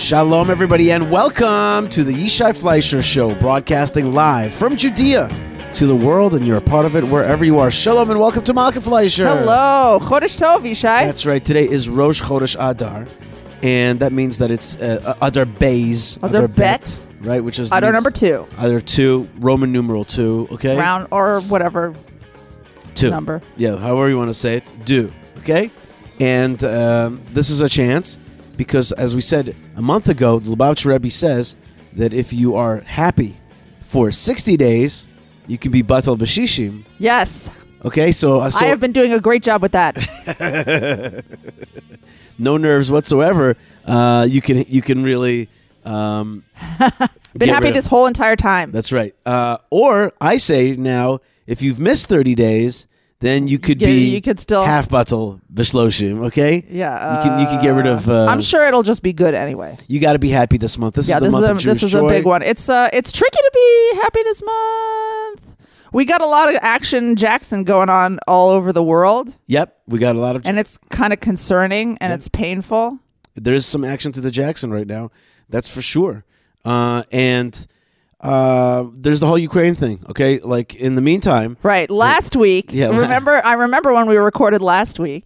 Shalom, everybody, and welcome to the Yishai Fleisher Show, broadcasting live from Judea to the world, and you're a part of it wherever you are. Shalom, and welcome to Malkah Fleisher. Hello, Chodesh Tov, Yishai. That's right. Today is Rosh Chodesh Adar, and that means that it's uh, Adar Bays. Adar Bet. Right, which is Adar number two, Adar two, Roman numeral two. Okay, round or whatever two. number. Yeah, however you want to say it, do. Okay? And um, this is a chance because, as we said a month ago, the Lubavitcher Rebbe says that if you are happy for 60 days, you can be Batal Bashishim. Yes, Okay? So, uh, so I have been doing a great job with that. no nerves whatsoever. Uh, you can you can really um, Been happy this whole entire time. That's right. Uh, or I say now, if you've missed 30 days, then you could Yeah, be you could still- half Batal Bashloshim. Okay? yeah, You can you can get rid of. Uh, I'm sure it'll just be good anyway. You got to be happy this month. This yeah, is the this month is a of Jewish this is joy. a big one. It's uh it's tricky to be happy this month. We got a lot of action Jackson going on all over the world, Yep, we got a lot of. and it's kind of concerning and it's painful. there's some action to the Jackson right now. That's for sure. Uh, and uh, there's the whole Ukraine thing. Okay, like in the meantime, Right. Last week, Yeah, remember I remember when we recorded last week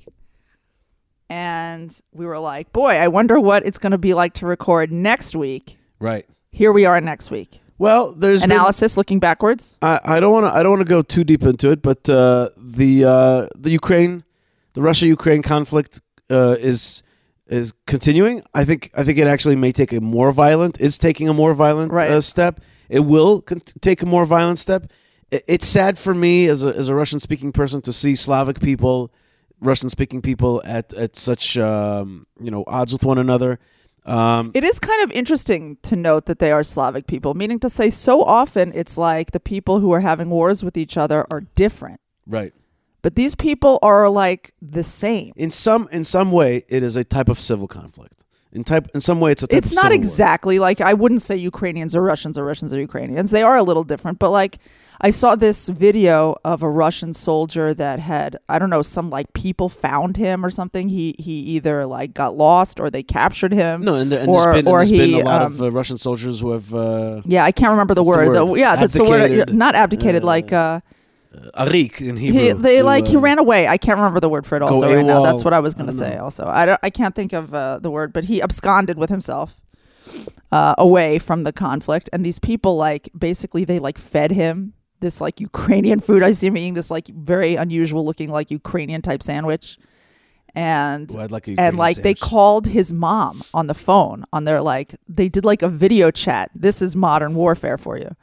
and we were like, "Boy, I wonder what it's going to be like to record next week." right? Here we are next week. Well, there's been- Analysis looking backwards. I, I don't want to. I don't want to go too deep into it, but uh, the uh, the Ukraine, the Russia Ukraine conflict uh, is is continuing. I think I think it actually may take a more violent. Is taking a more violent Right. uh, step. It will take a more violent step. It's sad for me as a as a Russian speaking person to see Slavic people, Russian speaking people at at such um, you know odds with one another. Um, It is kind of interesting to note that they are Slavic people, meaning to say so often it's like the people who are having wars with each other are different. right. But these people are like the same. In some in some way, it is a type of civil conflict. In type in some way, it's a type It's not exactly like I wouldn't say Ukrainians are Russians or Russians are Ukrainians. They are a little different, but like I saw this video of a Russian soldier that had I don't know some like people found him or something. He he either like got lost or they captured him. No, and, there, and or, there's been, or there's he been a lot um, of uh, Russian soldiers who have uh, yeah, I can't remember the What's the word. word? yeah, that's the word. Not abdicated, like uh, arik in Hebrew. he, they to, like he uh, ran away. I can't remember the word for it. Also, right now, that's what I was going to say. know. Also, I don't. I can't think of uh, the word, but he absconded with himself uh, away from the conflict. And these people, like, basically, they like fed him this like Ukrainian food. I see him eating this like very unusual looking like Ukrainian type sandwich, and I'd like and like they called his mom on the phone on their like they did like a video chat this is modern warfare for you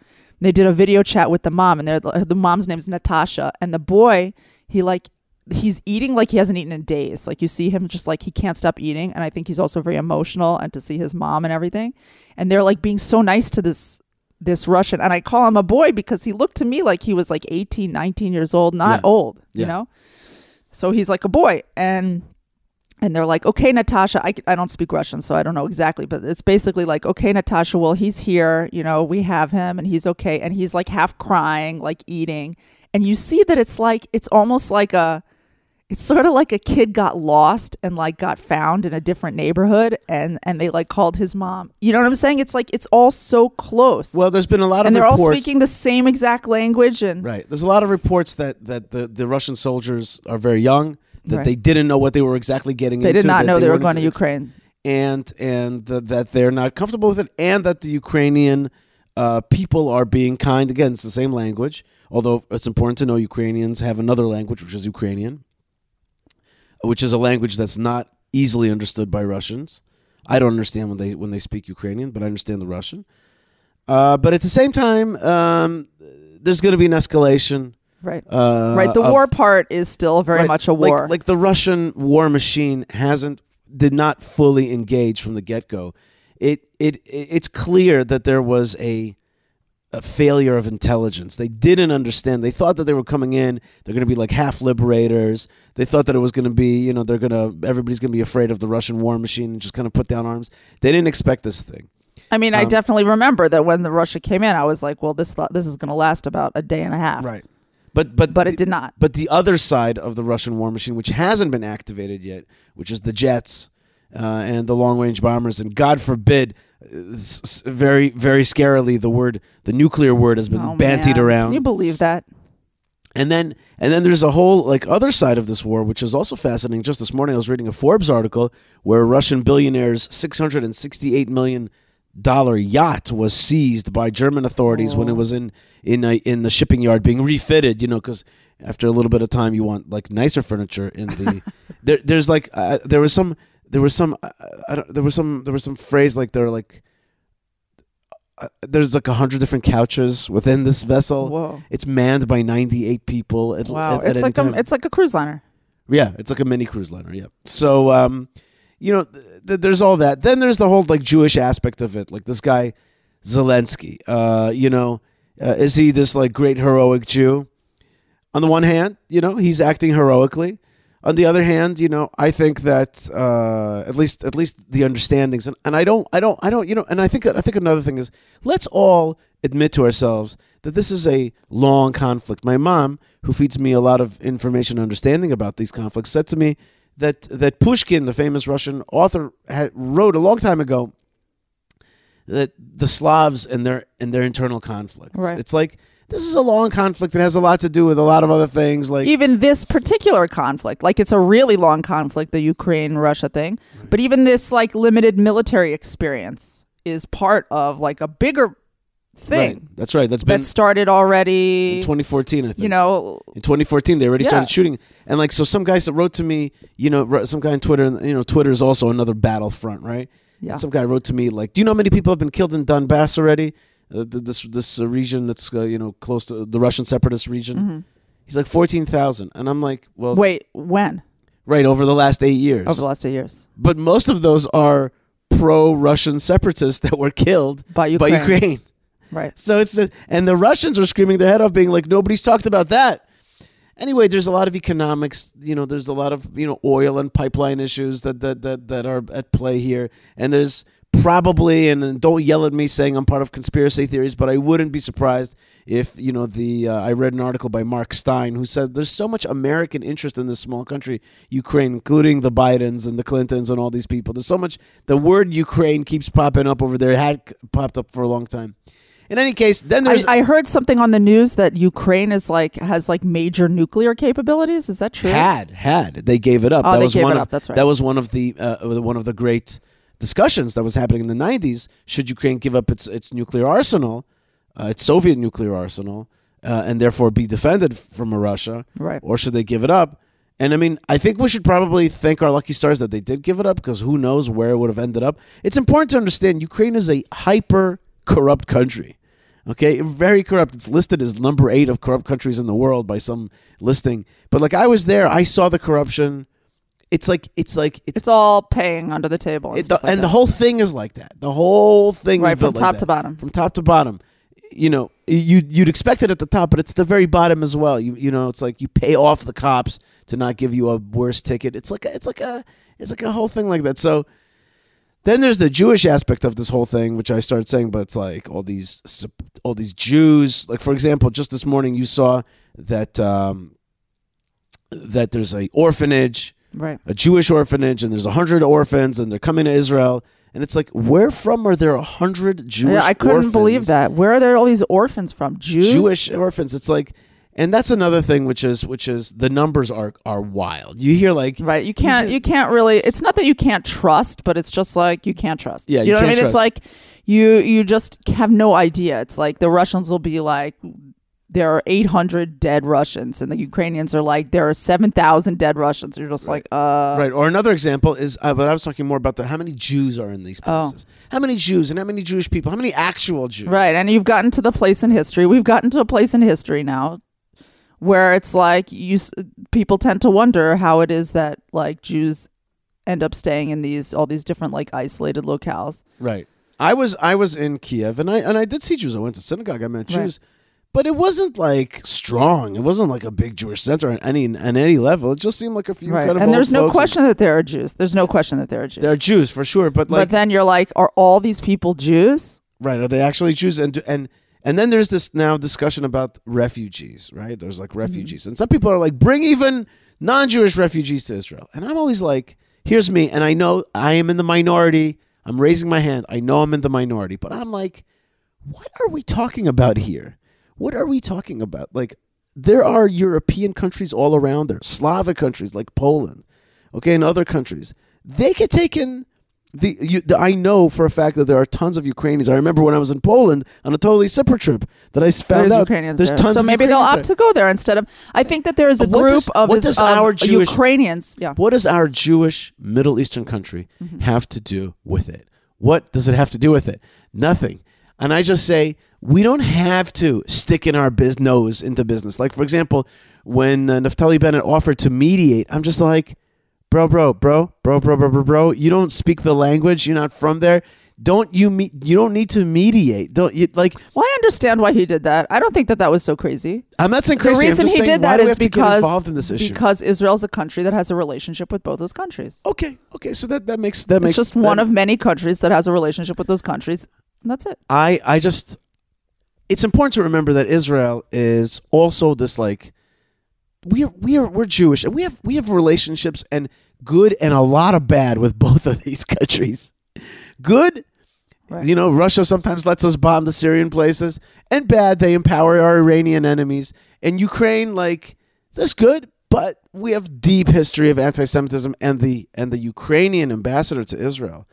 they did a video chat with the mom and they're the mom's name is natasha and the boy he like he's eating like he hasn't eaten in days. Like you see him just like he can't stop eating and i think he's also very emotional and to see his mom and everything. And they're like being so nice to this this russian and i call him a boy because he looked to me like he was like 18 19 years old not Yeah. old you know? So he's like a boy and and they're like, okay, Natasha, I, I don't speak Russian, so I don't know exactly, but it's basically like, okay, Natasha, well, he's here, you know, we have him and he's okay. And he's like half crying, like eating. And you see that it's like, it's almost like a, it's sort of like a kid got lost and like got found in a different neighborhood and, and they like called his mom. You know what I'm saying? It's like, it's all so close. Well, there's been a lot of and they're all speaking the same exact language. And right. There's a lot of reports that that the, the Russian soldiers are very young. That Right. they didn't know what they were exactly getting they into. did not know they were weren't going to Ukraine. and and th- that they're not comfortable with it, and that the Ukrainian uh, people are being kind. Again, it's the same language. Although it's important to know Ukrainians have another language, which is Ukrainian, which is a language that's not easily understood by Russians. I don't understand when they when they speak Ukrainian, but I understand the Russian. Uh, but at the same time, um, there's going to be an escalation. Right. Uh, right. The of- war part is still very Right, much a war. Like, the Russian war machine hasn't did not fully engage from the get go. It it it's clear that there was a a failure of intelligence. They didn't understand. They thought that they were coming in. They're going to be like half liberators. They thought that it was going to be, you know, they're going to everybody's going to be afraid of the Russian war machine and just kind of put down arms. They didn't expect this thing. I mean, I Um, definitely remember that when the Russia came in, I was like, well, this this is going to last about a day and a half. Right. But but But it did not. But the other side of the Russian war machine, which hasn't been activated yet, which is the jets uh, and the long range bombers, and God forbid, uh, s- very very scarily, the word the nuclear word has been Oh, bantied man. around Can you believe that? and then and then there's a whole like other side of this war which is also fascinating just this morning i was reading a forbes article where russian billionaire's 668 million dollar yacht was seized by german authorities when it Oh. was in in a, in the shipping yard being refitted you know because after a little bit of time you want like nicer furniture in the there, there's like uh, there was some there was some uh, I don't, there was some there was some phrase like they're like uh, there's like a hundred different couches within this vessel Whoa. it's manned by 98 people. At, Wow. at- at it's like time. a it's like a cruise liner. yeah, it's like a mini cruise liner. Yeah. So, um, you know, th- th- there's all that. Then there's the whole like Jewish aspect of it. Like this guy Zelensky. Uh, you know, uh, is he this like great heroic Jew? On the one hand, you know, he's acting heroically. On the other hand, you know, I think that uh, at least at least the understandings, and, and I don't, I don't, I don't, you know, and I think I think another thing is let's all admit to ourselves that this is a long conflict. My mom, who feeds me a lot of information and understanding about these conflicts, said to me that that Pushkin, the famous Russian author, had, wrote a long time ago that the Slavs and their and their internal conflicts. Right. It's like this is a long conflict that has a lot to do with a lot of other things, like even this particular conflict, like it's a really long conflict, the Ukraine Russia thing, but even this like limited military experience is part of like a bigger thing Right. That's right. That's been that started already. in 2014, I think. you know, in 2014 they already Yeah. started shooting and like so some guys that wrote to me you know some guy on twitter and you know twitter is also another battlefront right yeah. And some guy wrote to me like do you know how many people have been killed in donbass already uh, this this uh, region that's uh, you know close to the russian separatist region Mhm. he's like 14000 and i'm like well Wait, when? right over the last eight years Over the last eight years. but most of those are pro-russian separatists that were killed By Ukraine. by ukraine Right. so it's the, and the Russians are screaming their head off, being like, nobody's talked about that. Anyway, there's a lot of economics. You know, there's a lot of you know oil and pipeline issues that that that, that are at play here, and there's probably and don't yell at me saying I'm part of conspiracy theories, but I wouldn't be surprised if you know the uh, I read an article by Mark Steyn who said there's so much American interest in this small country, Ukraine, including the Bidens and the Clintons and all these people. There's so much. The word Ukraine keeps popping up over there. It had popped up for a long time. In any case, then I, there's I heard something on the news that Ukraine is like has like major nuclear capabilities. Is that true? had had they gave it up. Oh, that they was gave one it of up, that's right. that was one of the uh, one of the great discussions that was happening in the 90s. Should Ukraine give up its its nuclear arsenal, uh, its Soviet nuclear arsenal, uh, and therefore be defended from Russia, Right. or should they give it up? And I mean, I think we should probably thank our lucky stars that they did give it up because who knows where it would have ended up. It's important to understand Ukraine is a hyper corrupt country. Okay, very corrupt. It's listed as number eight of corrupt countries in the world by some listing. But like I was there, I saw the corruption. It's like it's like it's, It's all paying under the table. And, it, stuff like and the whole thing is like that. The whole thing right is from like top that. to bottom. from top to bottom. You know, you you'd expect it at the top, but it's the very bottom as well. You you know, it's like you pay off the cops to not give you a worse ticket. It's like a, it's like a it's like a whole thing like that. So then there's the Jewish aspect of this whole thing, which I started saying, but it's like all these all these Jews. Like for example, just this morning you saw that um, that there's a orphanage Right. a Jewish orphanage, and there's a hundred orphans, and they're coming to Israel, and it's like, where from are there a hundred Jewish? Yeah, I couldn't orphans? believe that. Where are there all these orphans from? Jews. Jewish orphans. It's like, and that's another thing, which is which is the numbers are are wild. You hear like, Right. You can't. just- You, can't really. It's not that you can't trust, but it's just like you can't trust. Yeah, You, you know what I mean? It's like you you just have no idea. It's like the Russians will be like. There are 800 dead Russians, and the Ukrainians are like, there are 7,000 dead Russians. You're just like, uh, right? Or another example is, uh, but I was talking more about the how many Jews are in these Oh. places? How many Jews and how many Jewish people? How many actual Jews? Right. And you've gotten to the place in history. We've gotten to a place in history now where it's like you people tend to wonder how it is that like Jews end up staying in these all these different like isolated locales. Right. I was I was in Kiev and I and I did see Jews. I went to synagogue. I met Right. Jews, but it wasn't like strong. It wasn't like a big Jewish center on any on any level. It just seemed like a few right. kind of and there's no question that there are Jews. There's no question that there are Jews. There are Jews for sure, but like but then you're like, are all these people Jews? right, are they actually Jews? And and and then there's this now discussion about refugees. Right, there's like mm-hmm. refugees, and some people are like, bring even non-Jewish refugees to Israel. And I'm always like, here's me, and I know I am in the minority. I'm raising my hand. I know I'm in the minority, but I'm like, what are we talking about here? What are we talking about? Like, there are European countries all around there, Slavic countries like Poland, okay, and other countries. They get taken. The, you, the I know for a fact that there are tons of Ukrainians. I remember when I was in Poland on a totally separate trip that I found There's out Ukrainians there's there. tons so of maybe they'll Ukrainians opt to go there instead of. I think that there is a What group does- of, what is- does of our Jewish- Ukrainians. Yeah. What does our Jewish Middle Eastern country Mm-hmm. have to do with it? What does it have to do with it? Nothing. And I just say we don't have to stick in our biz- nose into business. Like for example, when uh, Naftali Bennett offered to mediate, I'm just like, bro, bro, bro, bro, bro, bro, bro, bro. You don't speak the language. You're not from there. Don't you me- You don't need to mediate. Don't you like? Well, I understand why he did that. I don't think that that was so crazy. I'm not saying crazy. the reason he saying, did that is that do we is have to get because involved in because Israel's a country that has a relationship with both those countries. okay, okay. So that that makes that It's makes just that- one of many countries that has a relationship with those countries. And that's it. I I just it's important to remember that Israel is also this like we are we are we're Jewish and we have we have relationships and good and a lot of bad with both of these countries. Good Right. you know, Russia sometimes lets us bomb the Syrian places, and bad they empower our Iranian enemies. And Ukraine, like, that's good, but we have deep history of anti-Semitism. And the and the Ukrainian ambassador to Israel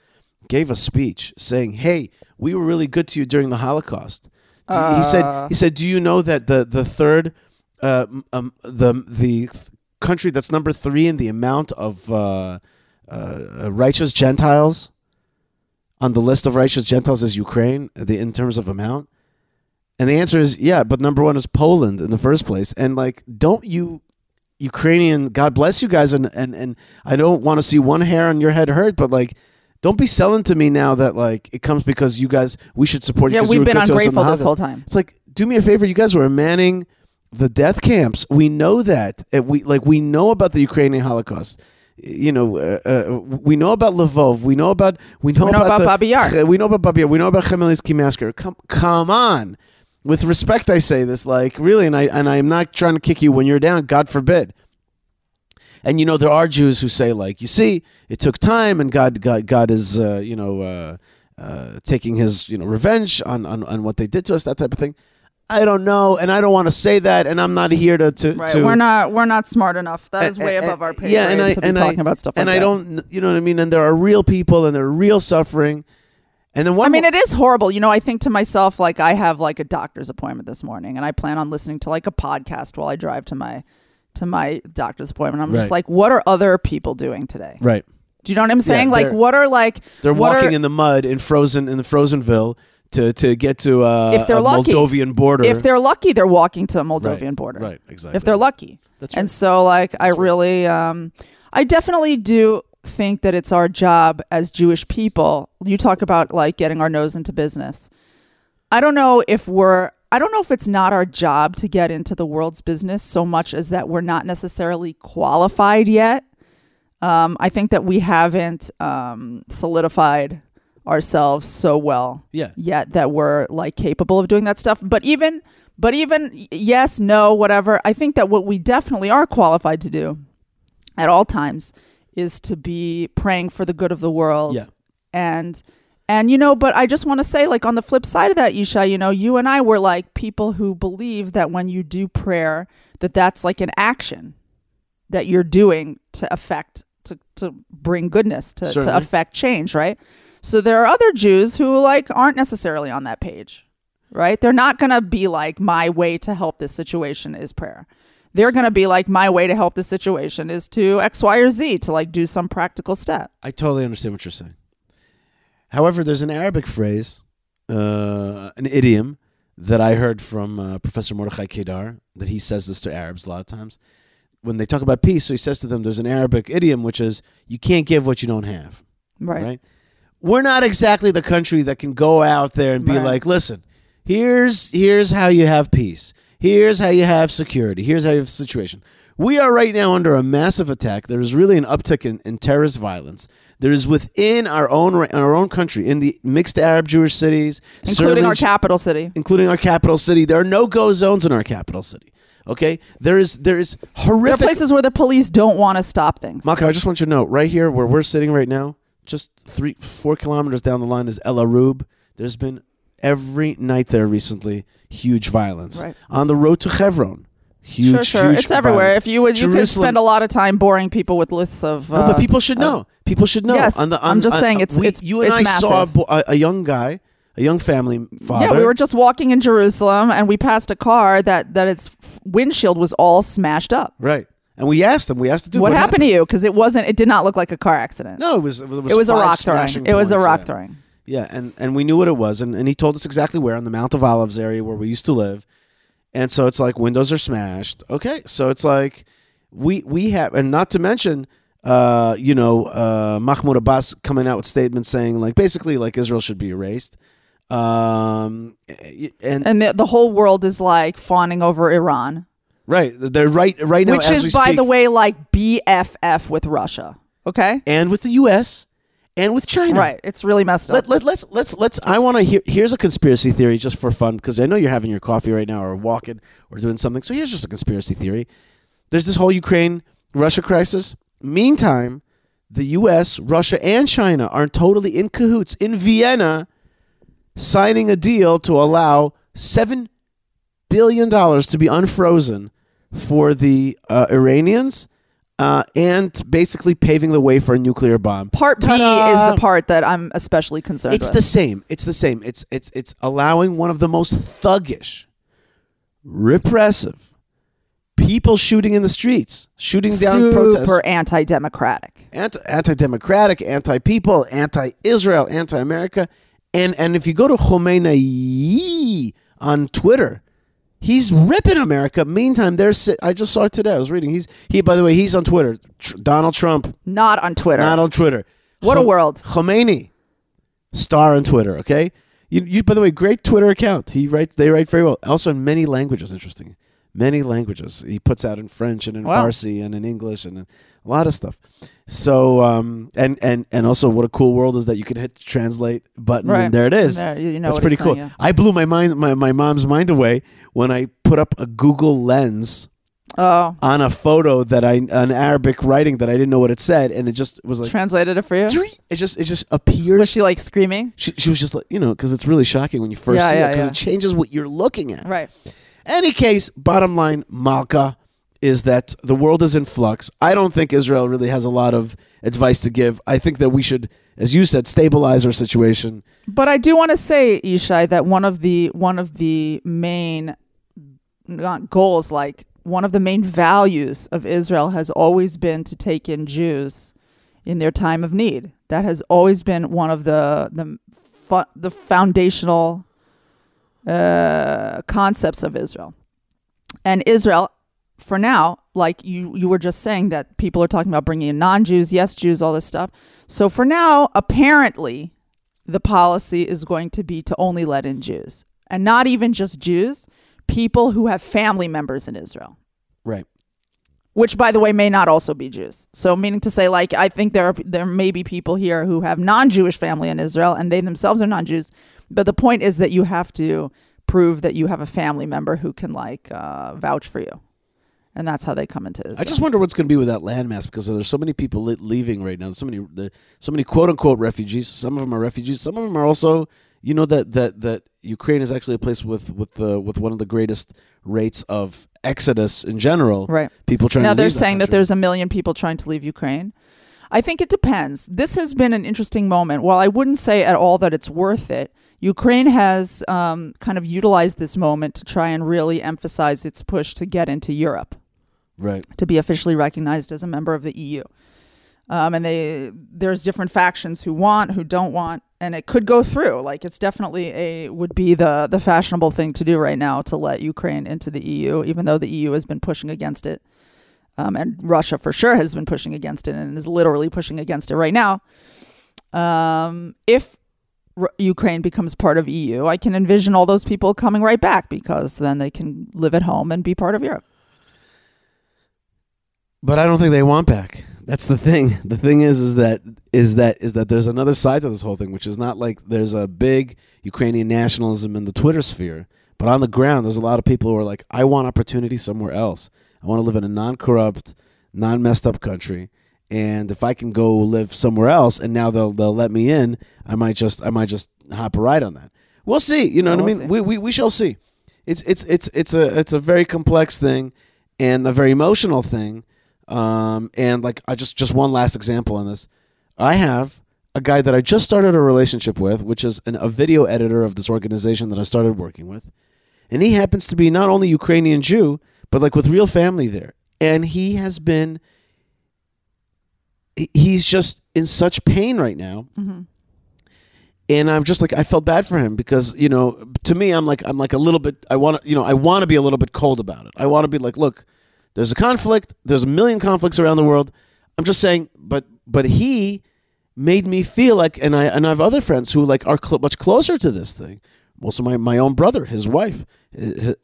gave a speech saying, "Hey, we were really good to you during the Holocaust." You- he said, "He uh. said, do you know that the the third, uh, um, the the country that's number three in the amount of uh, uh, righteous Gentiles?" on the list of righteous Gentiles is Ukraine, the in terms of amount? And the answer is yeah, but number one is Poland in the first place. And like, don't you Ukrainian God bless you guys and and, and I don't want to see one hair on your head hurt, but like don't be selling to me now that like it comes because you guys we should support you. Yeah, we've been good to us in the ungrateful this whole time. It's like, do me a favor, you guys were manning the death camps. We know that. We like we know about the Ukrainian Holocaust. You know, uh, uh, we know about Lvov. We know about we know, We know about the, Babi Yar. We know about Babi Yar. We know about Khmelnytsky massacre. Come, come on. With respect, I say this. Like really, and I and I'm not trying to kick you when you're down. God forbid. And you know there are Jews who say like, you see, it took time, and God, God, God is, uh, you know, uh, uh, taking his, you know, revenge on, on on what they did to us, that type of thing. I don't know, and I don't want to say that, and I'm not here to to. Right. to we're not we're not smart enough. That is way and- above our pay yeah, and I, to be and talking I, about stuff like and that. I don't, you know what I mean. And there are real people, and there are real suffering. And then one, I mean, it is horrible. You know, I think to myself, like, I have like a doctor's appointment this morning, and I plan on listening to like a podcast while I drive to my to my doctor's appointment. I'm just like, what are other people doing today? right? Do you know what I'm saying? like, what are like They're walking are- in the mud in frozen in the Frozenville to to get to uh, If they're a lucky. Moldovan border. if they're lucky, they're walking to a right, Moldovan border. right? Exactly. If they're lucky. That's right. And so, like, I right. really, um, I definitely do think that it's our job as Jewish people. You talk about like getting our nose into business. I don't know if we're, I don't know if it's not our job to get into the world's business so much as that we're not necessarily qualified yet. Um, I think that we haven't um, solidified ourselves so well yeah, yet that we're like capable of doing that stuff. But even, but even yes, no, whatever. I think that what we definitely are qualified to do at all times is to be praying for the good of the world. yeah, And and you know, but I just want to say, like on the flip side of that, Yishai, you know, you and I were like people who believe that when you do prayer, that that's like an action that you're doing to affect to to bring goodness to to affect change, right? So there are other Jews who like aren't necessarily on that page, right? They're not going to be like my way to help this situation is prayer. They're going to be like my way to help this situation is to X, Y, or Z to like do some practical step. I totally understand what you're saying. However, there's an Arabic phrase, uh, an idiom that I heard from uh, Professor Mordechai Kedar that he says this to Arabs a lot of times. When they talk about peace, so he says to them, there's an Arabic idiom which is, you can't give what you don't have. Right. right? We're not exactly the country that can go out there and be Right. like, listen, here's here's how you have peace. Here's how you have security. Here's how you have a situation. We are right now under a massive attack. There is really an uptick in, in terrorist violence. There is within our own our own country, in the mixed Arab Jewish cities, Including our capital city. including our capital city. There are no go zones in our capital city. Okay, there is there is There are horrific. places where the police don't want to stop things. Malkah, I just want you to know, right here where we're sitting right now, just three, four kilometers down the line is El Arub. There's been every night there recently huge violence. Right. On the road to Hebron, huge, sure, sure. huge It's everywhere. If you would, you could spend a lot of time boring people with lists of. No, uh, but people should know. people should know. yes, on the, on, I'm just on- saying it's- we- it's- you and it's I saw a, massive. bo- a, a young guy, a young family father. Yeah, we were just walking in Jerusalem and we passed a car that that its windshield was all smashed up. right, and we asked him. We asked the dude what, happened, to you? Because it wasn't. It did not look like a car accident. No, it was it was, it was a rock throwing. It was a rock yeah. throwing. Yeah, and, and we knew what it was, and, and he told us exactly where on the Mount of Olives area where we used to live, and so it's like windows are smashed. Okay, so it's like we we have, and not to mention, uh, you know, uh, Mahmoud Abbas coming out with statements saying like basically like Israel should be erased, um, and, And the, the whole world is like fawning over Iran, right, they're right right now, which as we is, by speak, the way, like BFF with Russia. Okay, and with the U.S. and with China, right? It's really messed up. Let, let, let's let's let's. I want to hear. Here's a conspiracy theory just for fun because I know you're having your coffee right now or walking or doing something. So here's just a conspiracy theory. There's this whole Ukraine Russia crisis. Meantime, the U.S., Russia, and China are totally in cahoots in Vienna, signing a deal to allow seven billion dollars to be unfrozen for the uh, Iranians. Uh, and basically paving the way for a nuclear bomb. part B Ta-da! is the part that I'm especially concerned about. It's with. the same. It's the same. It's it's it's allowing one of the most thuggish, repressive people shooting in the streets, shooting down super protests, anti-democratic. anti anti-democratic, anti-people, anti-Israel, anti-America, and and if you go to Khomeini on Twitter, he's ripping America. Meantime, there's I just saw it today. I was reading. He's he by the way he's on Twitter. Tr- Donald Trump Not on Twitter. not on Twitter. What a world. Khomeini, star on Twitter. Okay, you, you. By the way, great Twitter account. He writes. They write very well. Also in many languages. Interesting. Many languages. He puts out in French and in Wow. Farsi and in English and in a lot of stuff. So um and and and also what a cool world is that you can hit the translate button Right. and there it is. There, you know That's pretty cool. saying, I blew my mind my, my mom's mind away when I put up a Google Lens yeah. on a photo that I an Arabic writing that I didn't know what it said and it just was Oh, like translated it for you. it just it just appears. Was she like screaming? she, she was just like you know because it's really shocking when you first Yeah, see it because yeah. it changes what you're looking at. Right. Any case, bottom line, Malkah is that the world is in flux. I don't think Israel really has a lot of advice to give. I think that we should, as you said, stabilize our situation. But I do want to say, Yishai, that one of the one of the main not goals, like one of the main values of Israel, has always been to take in Jews in their time of need. That has always been one of the the fu- the foundational uh, concepts of Israel. And Israel, for now, like you you were just saying that people are talking about bringing in non-Jews, yes Jews, all this stuff. So for now, apparently, the policy is going to be to only let in Jews, and not even just Jews, people who have family members in Israel. Right. Which, by the way, may not also be Jews. So, meaning to say, like, I think there are there may be people here who have non-Jewish family in Israel, and they themselves are non-Jews. But the point is that you have to prove that you have a family member who can like uh, vouch for you, and that's how they come into Israel. I just wonder what's going to be with that landmass because there's so many people leaving right now. So many, the, so many quote unquote refugees. Some of them are refugees. Some of them are also, you know, that that that Ukraine is actually a place with with the with one of the greatest rates of exodus in general. right. People trying now they're that saying that country. there's a million people trying to leave Ukraine. I think it depends. This has been an interesting moment. While I wouldn't say at all that it's worth it, Ukraine has um, kind of utilized this moment to try and really emphasize its push to get into Europe, right. to be officially recognized as a member of the EU. Um, and they there's different factions who want, who don't want, and it could go through. Like it's definitely a would be the the fashionable thing to do right now to let Ukraine into the EU, even though the EU has been pushing against it. Um, and Russia for sure has been pushing against it and is literally pushing against it right now. Um, if R- Ukraine becomes part of EU, I can envision all those people coming right back because then they can live at home and be part of Europe. But I don't think they want back. That's the thing. The thing is, is that is that is that there's another side to this whole thing, which is not like there's a big Ukrainian nationalism in the Twitter sphere, But on the ground, there's a lot of people who are like, I want opportunity somewhere else. I want to live in a non-corrupt, non-messed up country. And if I can go live somewhere else, and now they'll they'll let me in, I might just I might just hop a ride on that. We'll see. You know what I We'll mean? see. We, we we shall see. It's it's it's it's a it's a very complex thing, and a very emotional thing. Um, and like I just just one last example on this. I have a guy that I just started a relationship with, which is an, a video editor of this organization that I started working with, and he happens to be not only Ukrainian Jew, but like with real family there, and he has been. He's just in such pain right now, Mhm. and I'm just like I felt bad for him because you know to me I'm like I'm like a little bit I want to you know I want to be a little bit cold about it. I want to be like look, there's a conflict, there's a million conflicts around the world. I'm just saying, but but he made me feel like, and I and I have other friends who like are cl- much closer to this thing. Also, my my own brother, his wife, his,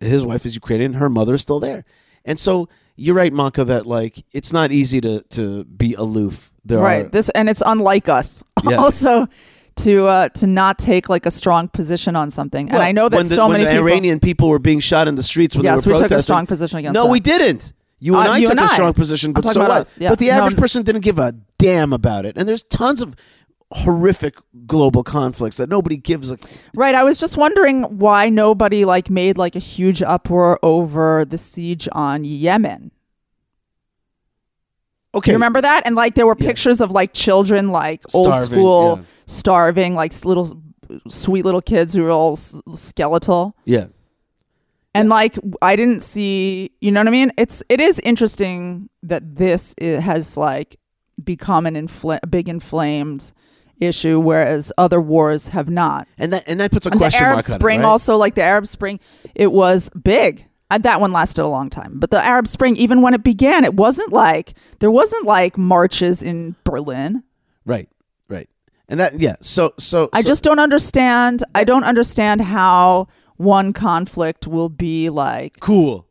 his wife is Ukrainian, her mother is still there, and so you're right, Malkah, that like it's not easy to to be aloof. There right are this and it's unlike us Yeah. also to uh to not take like a strong position on something and i know that when the, so when many the people Iranian people were being shot in the streets when yes they we were took a strong position against No, that. we didn't. You and Uh, I you took and a I. strong position, but so what? yeah. But the average no. person didn't give a damn about it. And there's tons of horrific global conflicts that nobody gives a. right i was just wondering why nobody like made like a huge uproar over the siege on yemen Okay, you remember that? And like there were Yeah. pictures of like children like old school yeah. starving like little sweet little kids who were all s- skeletal. Yeah, and like i didn't see you know what i mean? It's it is interesting that this i has like become an infl- a big inflamed issue whereas other wars have not. And that and that puts a and the question arab mark on it, spring right? also like the arab spring it was big and that one lasted a long time but the arab spring even when it began it wasn't like there wasn't like marches in berlin Right, right, and that yeah. So so I so- just don't understand. I don't understand how one conflict will be like cool.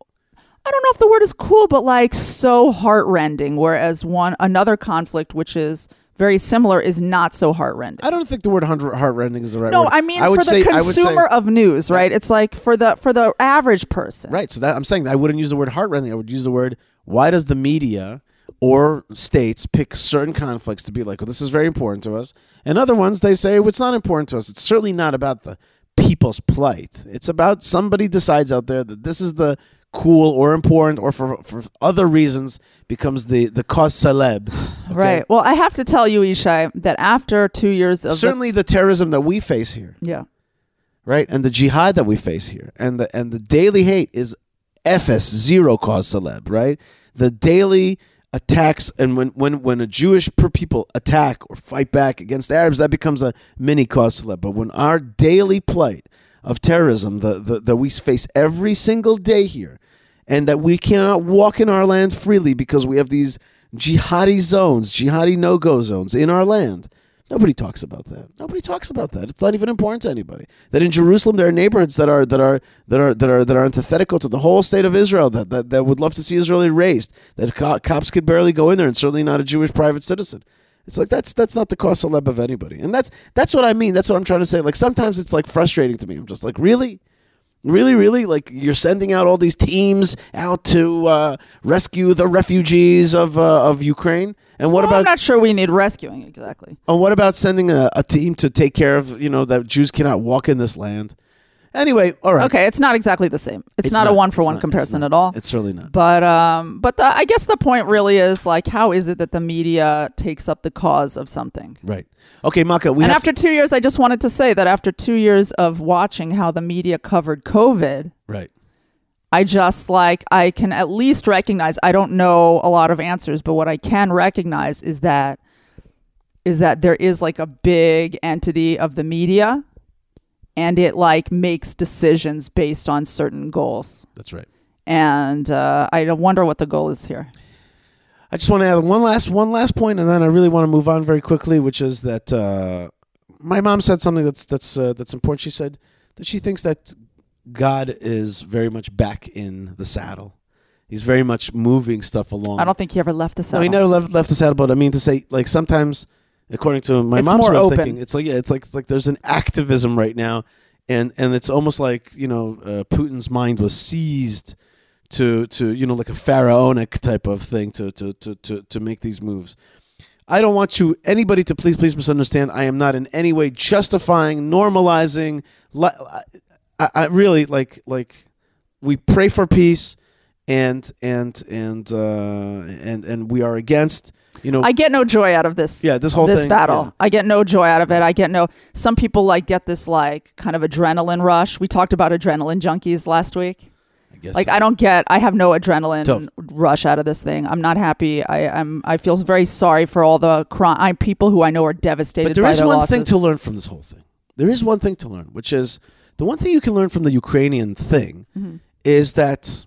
I don't know if the word is cool, but like so heartrending, whereas one another conflict which is very similar is not so heartrending. I don't think the word heart heartrending is the right word. No, word. I mean for say, the I would say- consumer of news, right? It's like for the for the average person. Right. So that I'm saying that I wouldn't use the word heartrending. I would use the word why does the media or states pick certain conflicts to be like, well, this is very important to us, and other ones they say well, it's not important to us. It's certainly not about the people's plight. It's about somebody decides out there that this is the cool or important or for for other reasons becomes the the cause celeb. okay? Right. Well, I have to tell you, Yishai, that after two years of Certainly the terrorism that we face here. yeah, right? And the jihad that we face here, and the and the daily hate is FS zero cause celeb, right? The daily attacks, and when when when a Jewish people attack or fight back against Arabs, that becomes a mini cause celeb. But when our daily plight of terrorism, the, the that we face every single day here, and that we cannot walk in our land freely because we have these jihadi zones, jihadi no go zones in our land. Nobody talks about that. Nobody talks about that. It's not even important to anybody. That in Jerusalem there are neighborhoods that are that are that are that are that are antithetical to the whole state of Israel. That that, that would love to see Israel erased. That co- cops could barely go in there, and certainly not a Jewish private citizen. It's like that's that's not the cause celeb of anybody, and that's that's what I mean. That's what I'm trying to say. Like sometimes it's like frustrating to me. I'm just like, really, really, really. Like you're sending out all these teams out to uh, rescue the refugees of uh, of Ukraine, and what Well, about I'm not sure we need rescuing exactly. and what about sending a, a team to take care of, you know, that Jews cannot walk in this land? Anyway, all right. Okay, it's not exactly the same. It's, It's not, a not. one for It's one not. It's comparison not. at all. It's certainly not. But um, but the, I guess the point really is like, how is it that the media takes up the cause of something? Right. Okay, Malkah, we and have after two years, I just wanted to say that after two years of watching how the media covered COVID, right. I just like I can at least recognize. I don't know a lot of answers, but what I can recognize is that is that there is like a big entity of the media, and it like makes decisions based on certain goals. That's right. And uh, I wonder what the goal is here. I just want to add one last one last point, and then I really want to move on very quickly, which is that uh, my mom said something that's that's uh, that's important. She said that she thinks that God is very much back in the saddle. He's very much moving stuff along. I don't think he ever left the No, cell. he never left left the saddle. But I mean to say, like sometimes, according to my It's mom's way of thinking, it's like yeah, it's like it's like there's an activism right now and and it's almost like you know uh, Putin's mind was seized to to you know like a pharaonic type of thing to to to to, to make these moves. I don't want you anybody to please please misunderstand. I am not in any way justifying, normalizing. I, I really like like we pray for peace and and and uh, and and we are against you know I get no joy out of this. Yeah, this whole this thing, battle. yeah. I get no joy out of it. I get no. Some people like get this like kind of adrenaline rush. We talked about adrenaline junkies last week. I guess Like so. I don't get. I have no adrenaline Tough. rush out of this thing. I'm not happy. I, I'm. I feel very sorry for all the crime people who I know are devastated. But there by is their one losses. thing to learn from this whole thing. There is one thing to learn, which is the one thing you can learn from the Ukrainian thing Mm-hmm. is that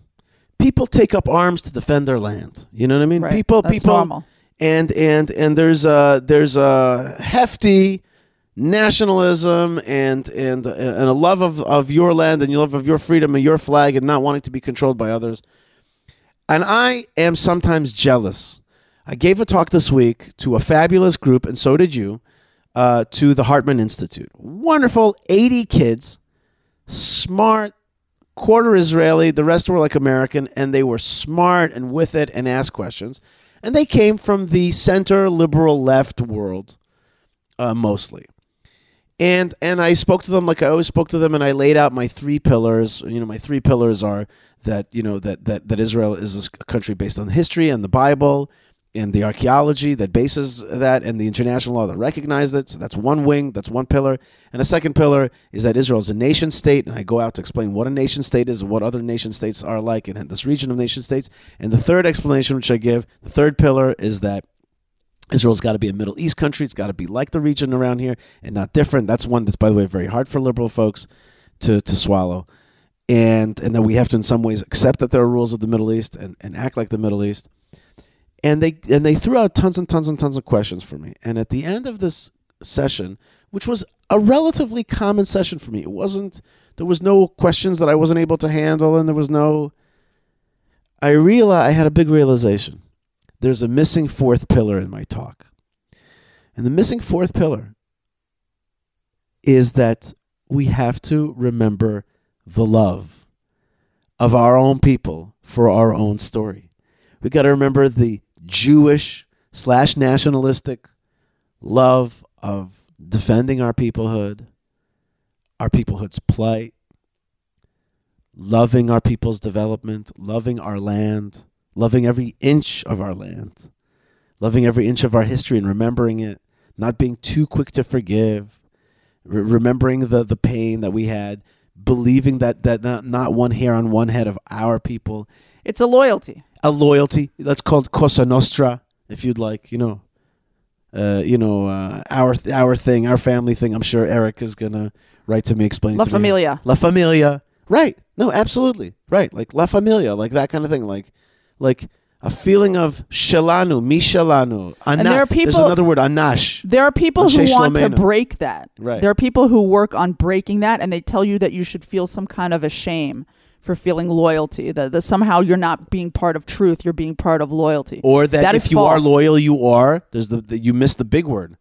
people take up arms to defend their land. You know what I mean? Right. People, That's people, normal. and and and there's a there's a hefty nationalism and and and a love of of your land and your love of your freedom and your flag and not wanting to be controlled by others. And I am sometimes jealous. I gave a talk this week to a fabulous group, and so did you, uh, to the Hartman Institute. Wonderful, 80 kids, smart, quarter Israeli, the rest were like American, and they were smart and with it and asked questions. And they came from the center liberal left world, uh, mostly. And and I spoke to them like I always spoke to them, and I laid out my three pillars. You know, my three pillars are that you know that that that Israel is a country based on history and the Bible and the archaeology that bases that and the international law that recognizes it. So that's one wing, that's one pillar. And the second pillar is that Israel is a nation state. And I go out to explain what a nation state is, what other nation states are like in this region of nation states. And the third explanation, which I give, the third pillar is that Israel's got to be a Middle East country. It's got to be like the region around here and not different. That's one that's, by the way, very hard for liberal folks to, to swallow. And, and that we have to, in some ways, accept that there are rules of the Middle East and, and act like the Middle East and they and they threw out tons and tons and tons of questions for me. And at the end of this session, which was a relatively common session for me, it wasn't there was no questions that I wasn't able to handle, and there was no. I realized I had a big realization. There's a missing fourth pillar in my talk, and the missing fourth pillar is that we have to remember the love of our own people for our own story. We got to remember the Jewish slash nationalistic love of defending our peoplehood, our peoplehood's plight, loving our people's development, loving our land, loving every inch of our land, loving every inch of our history and remembering it, not being too quick to forgive, re- remembering the, the pain that we had, believing that, that not, not one hair on one head of our people It's a loyalty. A loyalty. That's called Cosa Nostra, if you'd like. You know, uh, you know, uh, our our thing, our family thing. I'm sure Eric is gonna write to me explaining La to me. Familia. La Familia. Right. No, absolutely. Right. Like La Familia, like that kind of thing. Like, like a feeling of shalanu, mi shalanu. Ana- there are people. There's another word, anash. There are people who want to break that. Right. There are people who work on breaking that, and they tell you that you should feel some kind of a shame for feeling loyalty. That, that somehow you're not being part of truth; you're being part of loyalty. Or that, That if you are loyal, you are. There's the, the you missed the big word.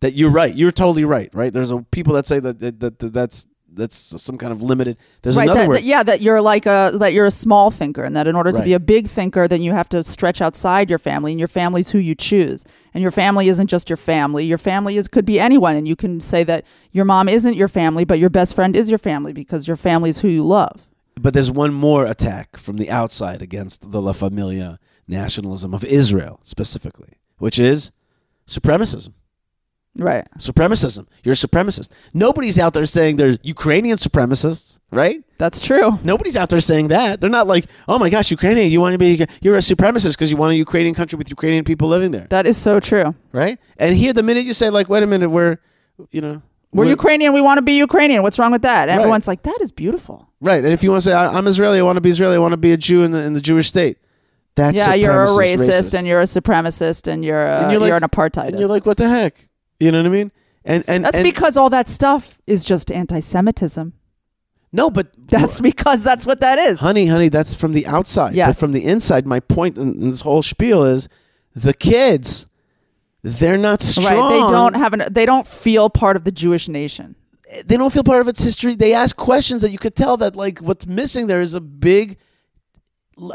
That you're right. You're totally right. Right. There's a people that say that that, that, that that's that's some kind of limited. There's right. another That, word. that- yeah. That you're like a that you're a small thinker, and that in order to be a big thinker, then you have to stretch outside your family, and your family's who you choose. And your family isn't just your family. Your family is could be anyone, and you can say that your mom isn't your family, but your best friend is your family because your family is who you love. But there's one more attack from the outside against the La Familia nationalism of Israel specifically, which is supremacism. Right. Supremacism. You're a supremacist. Nobody's out there saying there's Ukrainian supremacists, right? That's true. Nobody's out there saying that. They're not like, oh my gosh, Ukrainian, you want to be, you're a supremacist because you want a Ukrainian country with Ukrainian people living there, That is so true. right? And here, the minute you say, like, wait a minute, we're, you know, We're Ukrainian. We want to be Ukrainian. What's wrong with that? And Right. Everyone's like, that is beautiful. right. And if you want to say, I, I'm Israeli, I want to be Israeli, I want to be a Jew in the, in the Jewish state, that's yeah, you're a supremacist, racist, and you're a supremacist and you're a, And you're, you're an apartheid. and you're like, what the heck? You know what I mean? And and that's and, because all that stuff is just anti-Semitism. no, but That's because that's what that is. honey, honey, that's from the outside. But Yes. from the inside, my point in, in this whole spiel is the kids, they're not strong. Right? They don't have an. They don't feel part of the Jewish nation. they don't feel part of its history. They ask questions that you could tell that like what's missing there is a big,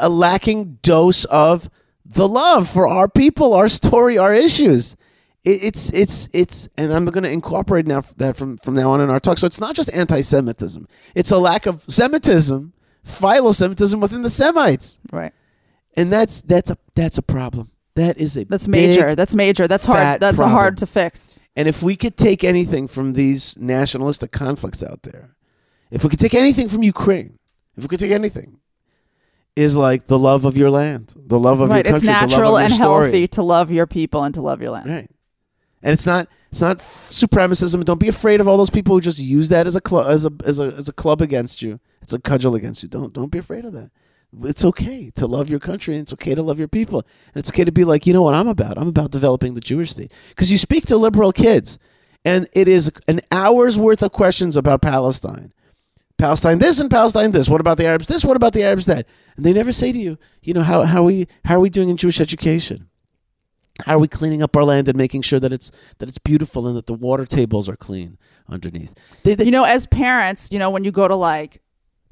a lacking dose of the love for our people, our story, our issues. It, it's it's it's, and I'm going to incorporate now that from from now on in our talk. So it's not just anti-Semitism; it's a lack of Semitism, philo-Semitism within the Semites, Right. and that's that's a that's a problem. That is a That's major. That's major. That's fat hard. That's problem. hard to fix. And if we could take anything from these nationalistic conflicts out there, if we could take anything from Ukraine, if we could take anything, is like the love of your land, the love of right. your It's country, the love natural of your and story. healthy to love your people and to love your land. Right. And it's not it's not supremacism. Don't be afraid of all those people who just use that as a club as a as a as a club against you. It's a cudgel against you. Don't don't be afraid of that. It's okay to love your country and it's okay to love your people. And it's okay to be like, you know what I'm about? I'm about developing the Jewish state. Because you speak to liberal kids and it is an hour's worth of questions about Palestine. Palestine this and Palestine this. What about the Arabs this? What about the Arabs that? And they never say to you, you know, how how are we how are we doing in Jewish education? How are we cleaning up our land and making sure that it's that it's beautiful and that the water tables are clean underneath? They, they, You know, as parents, you know, when you go to like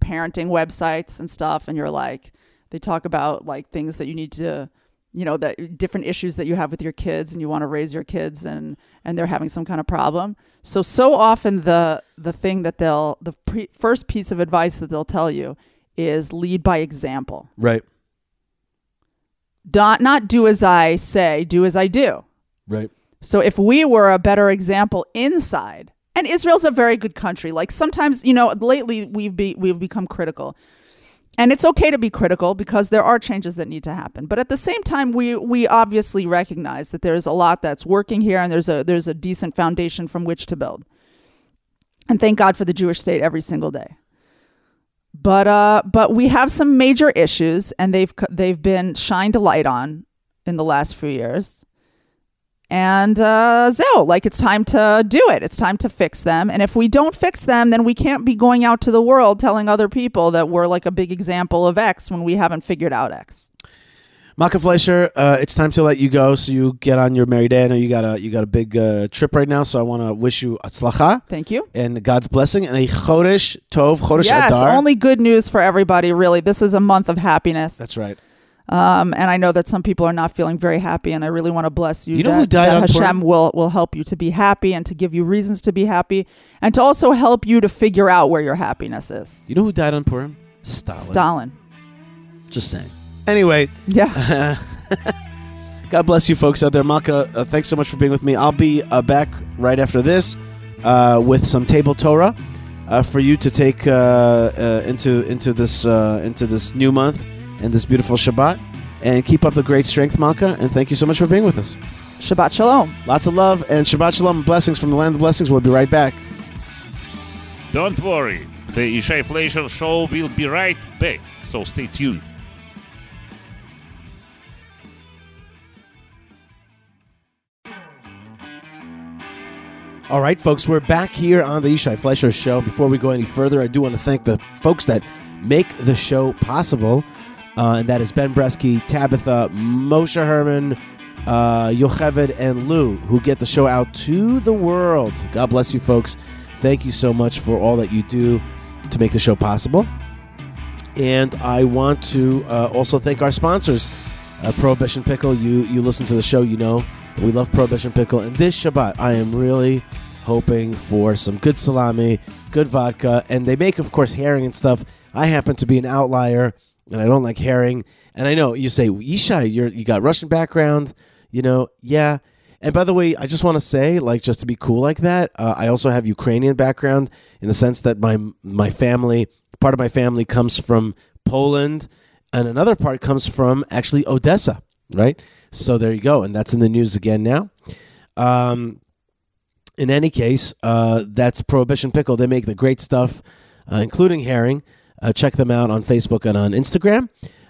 parenting websites and stuff, and you're like, they talk about like things that you need to, you know, that different issues that you have with your kids, and you want to raise your kids, and and they're having some kind of problem. So so often the the thing that they'll the pre- first piece of advice that they'll tell you is lead by example. right, Not not do as I say, do as I do. right. So if we were a better example inside, and Israel's a very good country. Like sometimes, you know, lately we've be we've become critical. And it's okay to be critical because there are changes that need to happen. But at the same time, we we obviously recognize that there's a lot that's working here and there's a there's a decent foundation from which to build. And thank God for the Jewish state every single day. But uh but we have some major issues and they've they've been shined a light on in the last few years and uh, Zell, like it's time to do it. It's time to fix them. And if we don't fix them, then we can't be going out to the world telling other people that we're like a big example of X when we haven't figured out X. Malkah Fleisher, uh, it's time to let you go so you get on your merry day. I know you got a you got a big uh, trip right now, so I want to wish you atzlacha Thank you. and God's blessing and a chodesh tov, chodesh yes, adar. only good news for everybody. Really, this is a month of happiness. That's right. Um, and I know that some people are not feeling very happy, and I really want to bless you. You know that, who died that on Hashem Purim? will will help you to be happy and to give you reasons to be happy, and to also help you to figure out where your happiness is. You know who died on Purim? Stalin. Stalin. Just saying. Anyway, Yeah. God bless you folks out there. Malkah, uh, thanks so much for being with me. I'll be uh, back right after this uh, with some table Torah uh, for you to take uh, uh, into into this uh, into this new month and this beautiful Shabbat. And keep up the great strength, Malkah. And thank you so much for being with us. Shabbat shalom. Lots of love and Shabbat Shalom and blessings from the land of blessings. We'll be right back. Don't worry, the Yishai Fleisher show will be right back, so stay tuned. All right, folks, we're back here on the Yishai Fleisher Show. Before we go any further, I do want to thank the folks that make the show possible, uh, and that is Ben Bresky, Tabitha, Moshe Herman, uh, Yocheved, and Lou, who get the show out to the world. God bless you, folks. Thank you so much for all that you do to make the show possible. And I want to uh, also thank our sponsors, uh, Prohibition Pickle. You you listen to the show, you know we love Prohibition Pickle. And this Shabbat, I am really hoping for some good salami, good vodka, and they make, of course, herring and stuff. I happen to be an outlier, and I don't like herring. And I know you say, Yishai, you're you got Russian background, you know, yeah. And by the way, I just want to say, like, just to be cool like that, uh, I also have Ukrainian background in the sense that my my family, part of my family, comes from Poland, and another part comes from actually Odessa, right? So there you go, and that's in the news again now. Um, in any case, uh, that's Prohibition Pickle. They make the great stuff, uh, including herring. Uh, check them out on Facebook and on Instagram.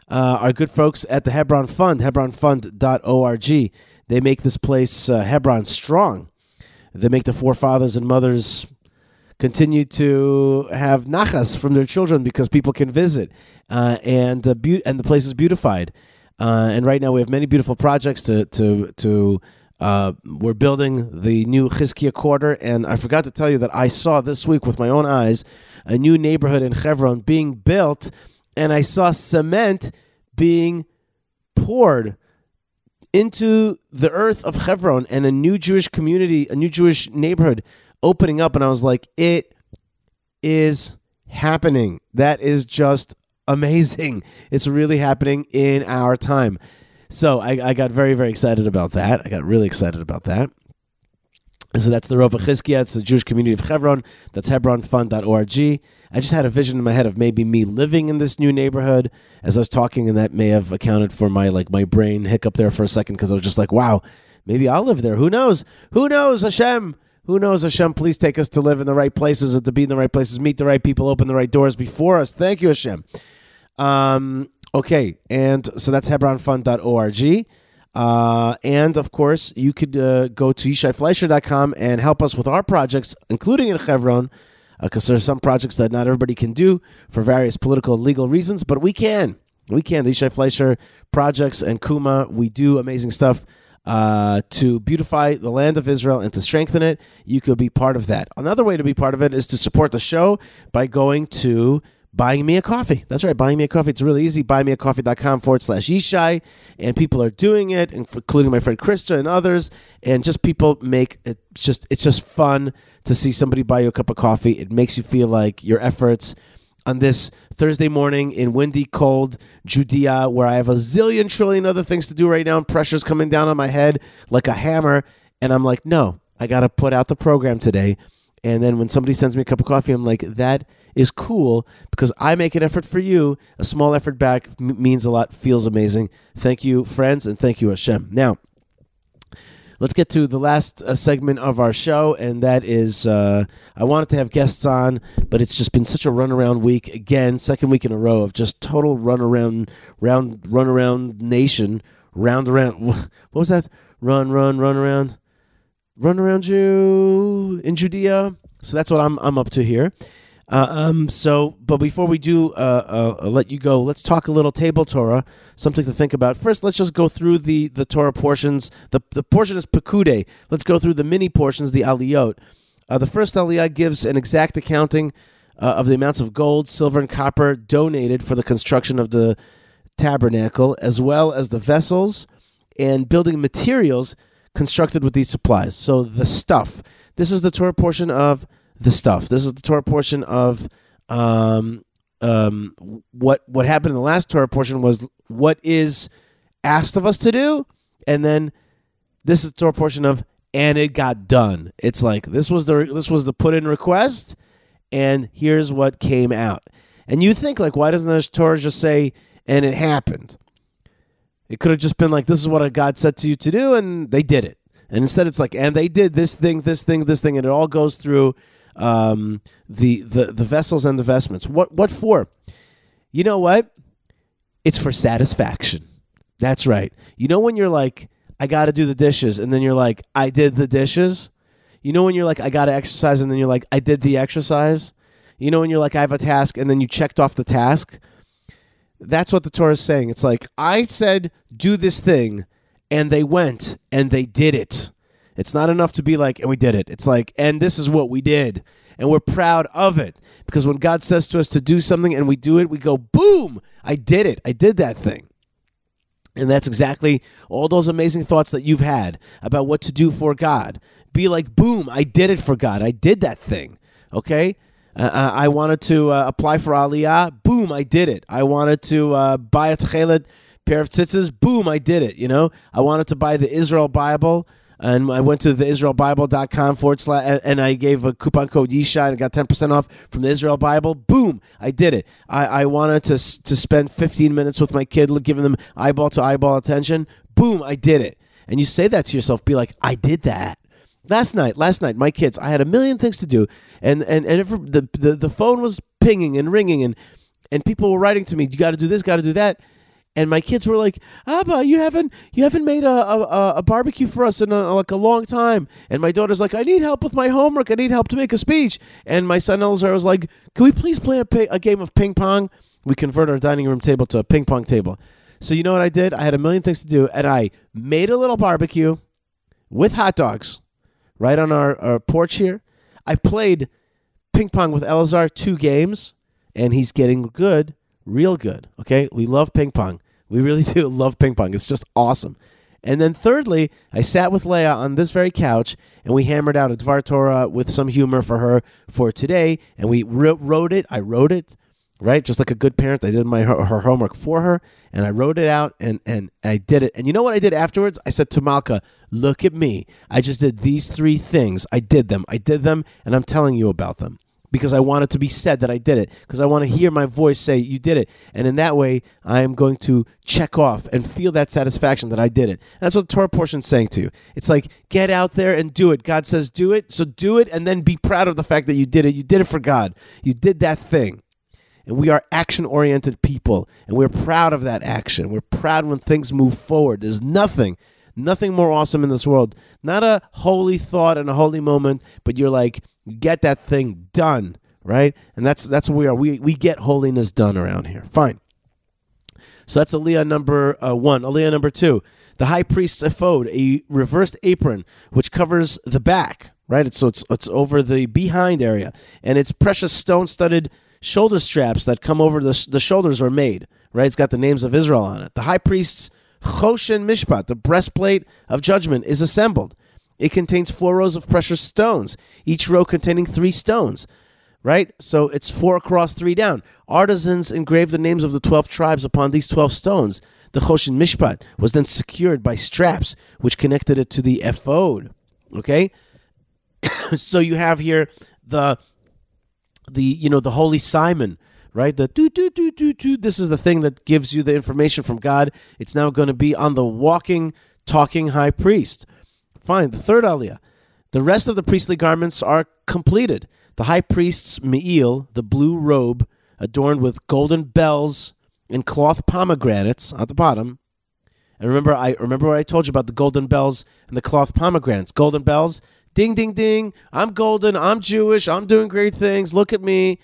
Uh, our good folks at the Hebron Fund, hebronfund.org. They make this place, uh, Hebron, strong. They make the forefathers and mothers continue to have nachas from their children because people can visit, uh, and uh, beau- and the place is beautified. Uh, and right now we have many beautiful projects to to to Uh, we're building the new Chizkiah quarter, and I forgot to tell you that I saw this week with my own eyes a new neighborhood in Hebron being built, and I saw cement being poured into the earth of Hebron and a new Jewish community, a new Jewish neighborhood opening up. And I was like, it is happening. That is just amazing. It's really happening in our time. So I, I got very, very excited about that. I got really excited about that. So that's the Rova Chizkiah. It's the Jewish community of Hebron. That's hebronfund.org. I just had a vision in my head of maybe me living in this new neighborhood as I was talking, and that may have accounted for my like my brain hiccup there for a second because I was just like, wow, maybe I'll live there. Who knows? Who knows, Hashem? Who knows, Hashem? Please take us to live in the right places and to be in the right places, meet the right people, open the right doors before us. Thank you, Hashem. Um, okay, and so that's hebronfund.org. Uh, and of course, you could uh, go to yishaifleisher.com and help us with our projects, including in Chevron, because uh, there's some projects that not everybody can do for various political and legal reasons, but we can. We can. The Yishai Fleisher projects and Kuma, we do amazing stuff. Uh, to beautify the land of Israel and to strengthen it, you could be part of that. Another way to be part of it is to support the show by going to buying me a coffee. That's right, buying me a coffee. It's really easy. Buymeacoffee.com forward slash Yishai. And people are doing it, including my friend Krista and others. And just people make it just, it's just fun to see somebody buy you a cup of coffee. It makes you feel like your efforts on this Thursday morning in windy, cold Judea, where I have a zillion trillion other things to do right now, and pressure's coming down on my head like a hammer. And I'm like, no, I got to put out the program today. And then when somebody sends me a cup of coffee, I'm like, that is cool because I make an effort for you. A small effort back m- means a lot, feels amazing. Thank you, friends, and thank you, Hashem. Now, let's get to the last uh, segment of our show, and that is uh, I wanted to have guests on, but it's just been such a runaround week again, second week in a row of just total runaround, round, runaround nation, round around. What was that? Run, run, run around run around you in Judea. So that's what I'm I'm up to here. Uh, um, so, but before we do uh, uh, let you go, let's talk a little table Torah, something to think about. First, let's just go through the, the Torah portions. The, the portion is Pekude. Let's go through the mini portions, the Aliyot. Uh, the first Aliyah gives an exact accounting uh, of the amounts of gold, silver, and copper donated for the construction of the tabernacle, as well as the vessels and building materials constructed with these supplies. So the stuff. This is the Torah portion of the stuff. This is the Torah portion of um, um, what what happened in the last Torah portion was what is asked of us to do, and then this is the Torah portion of and it got done. It's like this was the this was the put in request, and here's what came out. And you think like, why doesn't the Torah just say and it happened? It could have just been like, this is what God said to you to do, and they did it. And instead, it's like, and they did this thing, this thing, this thing, and it all goes through um, the, the the vessels and the vestments. What what for? You know what? It's for satisfaction. That's right. You know when you're like, I got to do the dishes, and then you're like, I did the dishes. You know when you're like, I got to exercise, and then you're like, I did the exercise. You know when you're like, I have a task, and then you checked off the task. That's what the Torah is saying. It's like, I said, do this thing, and they went and they did it. It's not enough to be like, and we did it. It's like, and this is what we did. And we're proud of it. Because when God says to us to do something and we do it, we go, boom, I did it. I did that thing. And that's exactly all those amazing thoughts that you've had about what to do for God. Be like, boom, I did it for God. I did that thing. Okay? Uh, uh I wanted to uh, apply for Aliyah. Boom, I did it. I wanted to uh, buy a tchelet pair of tzitzis. Boom, I did it. You know, I wanted to buy the Israel Bible. And I went to the IsraelBible.com forward slash, and I gave a coupon code Yishai and got 10% off from the Israel Bible. Boom! I did it. I, I wanted to, to spend 15 minutes with my kid, giving them eyeball to eyeball attention. Boom! I did it. And you say that to yourself, be like, I did that. Last night, last night, my kids, I had a million things to do, and and and the, the the phone was pinging and ringing, and and people were writing to me, you got to do this, got to do that and my kids were like, "Abba, you haven't you haven't made a, a, a barbecue for us in a, like a long time." And my daughter's like, "I need help with my homework. I need help to make a speech." And my son Elazar was like, "Can we please play a, a game of ping pong?" We convert our dining room table to a ping pong table. So you know what I did? I had a million things to do, and I made a little barbecue. with hot dogs right on our, our porch here. I played ping pong with Elazar two games, and he's getting good, real good. Okay, we love ping pong. We really do love ping pong. It's just awesome. And then thirdly, I sat with Leah on this very couch and we hammered out a Dvar Torah with some humor for her for today. And we wrote it. I wrote it, right? Just like a good parent. I did my her, her homework for her and I wrote it out and, and I did it. And you know what I did afterwards? I said to Malkah, look at me. I just did these three things. I did them. I did them and I'm telling you about them because I want it to be said that I did it, because I want to hear my voice say, You did it. And in that way, I am going to check off and feel that satisfaction that I did it. That's what the Torah portion is saying to you. It's like, get out there and do it. God says, Do it. So do it and then be proud of the fact that you did it. You did it for God. You did that thing. And we are action oriented people, and we're proud of that action. We're proud when things move forward. There's nothing nothing more awesome in this world. Not a holy thought and a holy moment, but you're like, get that thing done, right? And that's that's what we are. We we get holiness done around here. Fine. So that's Aliyah number uh, one. Aliyah number two, the high priest's ephod, a reversed apron which covers the back, right? It's, so it's it's over the behind area, and it's precious stone-studded shoulder straps that come over the the shoulders are made, right? It's got the names of Israel on it. The high priest's choshen mishpat, the breastplate of judgment, is assembled. It contains four rows of precious stones, each row containing three stones, right? So it's four across, three down. Artisans engraved the names of the 12 tribes upon these 12 stones. The Choshen Mishpat was then secured by straps, which connected it to the ephod. Okay? so you have here the the you know the holy simon right the do do do do do this is the thing that gives you the information from god it's now going to be on the walking talking high priest Fine. The third aliyah. The rest of the priestly garments are completed. The high priest's me'il, the blue robe, adorned with golden bells and cloth pomegranates at the bottom. And remember, I remember what I told you about the golden bells and the cloth pomegranates. Golden bells, ding, ding, ding. I'm golden. I'm Jewish. I'm doing great things. Look at me.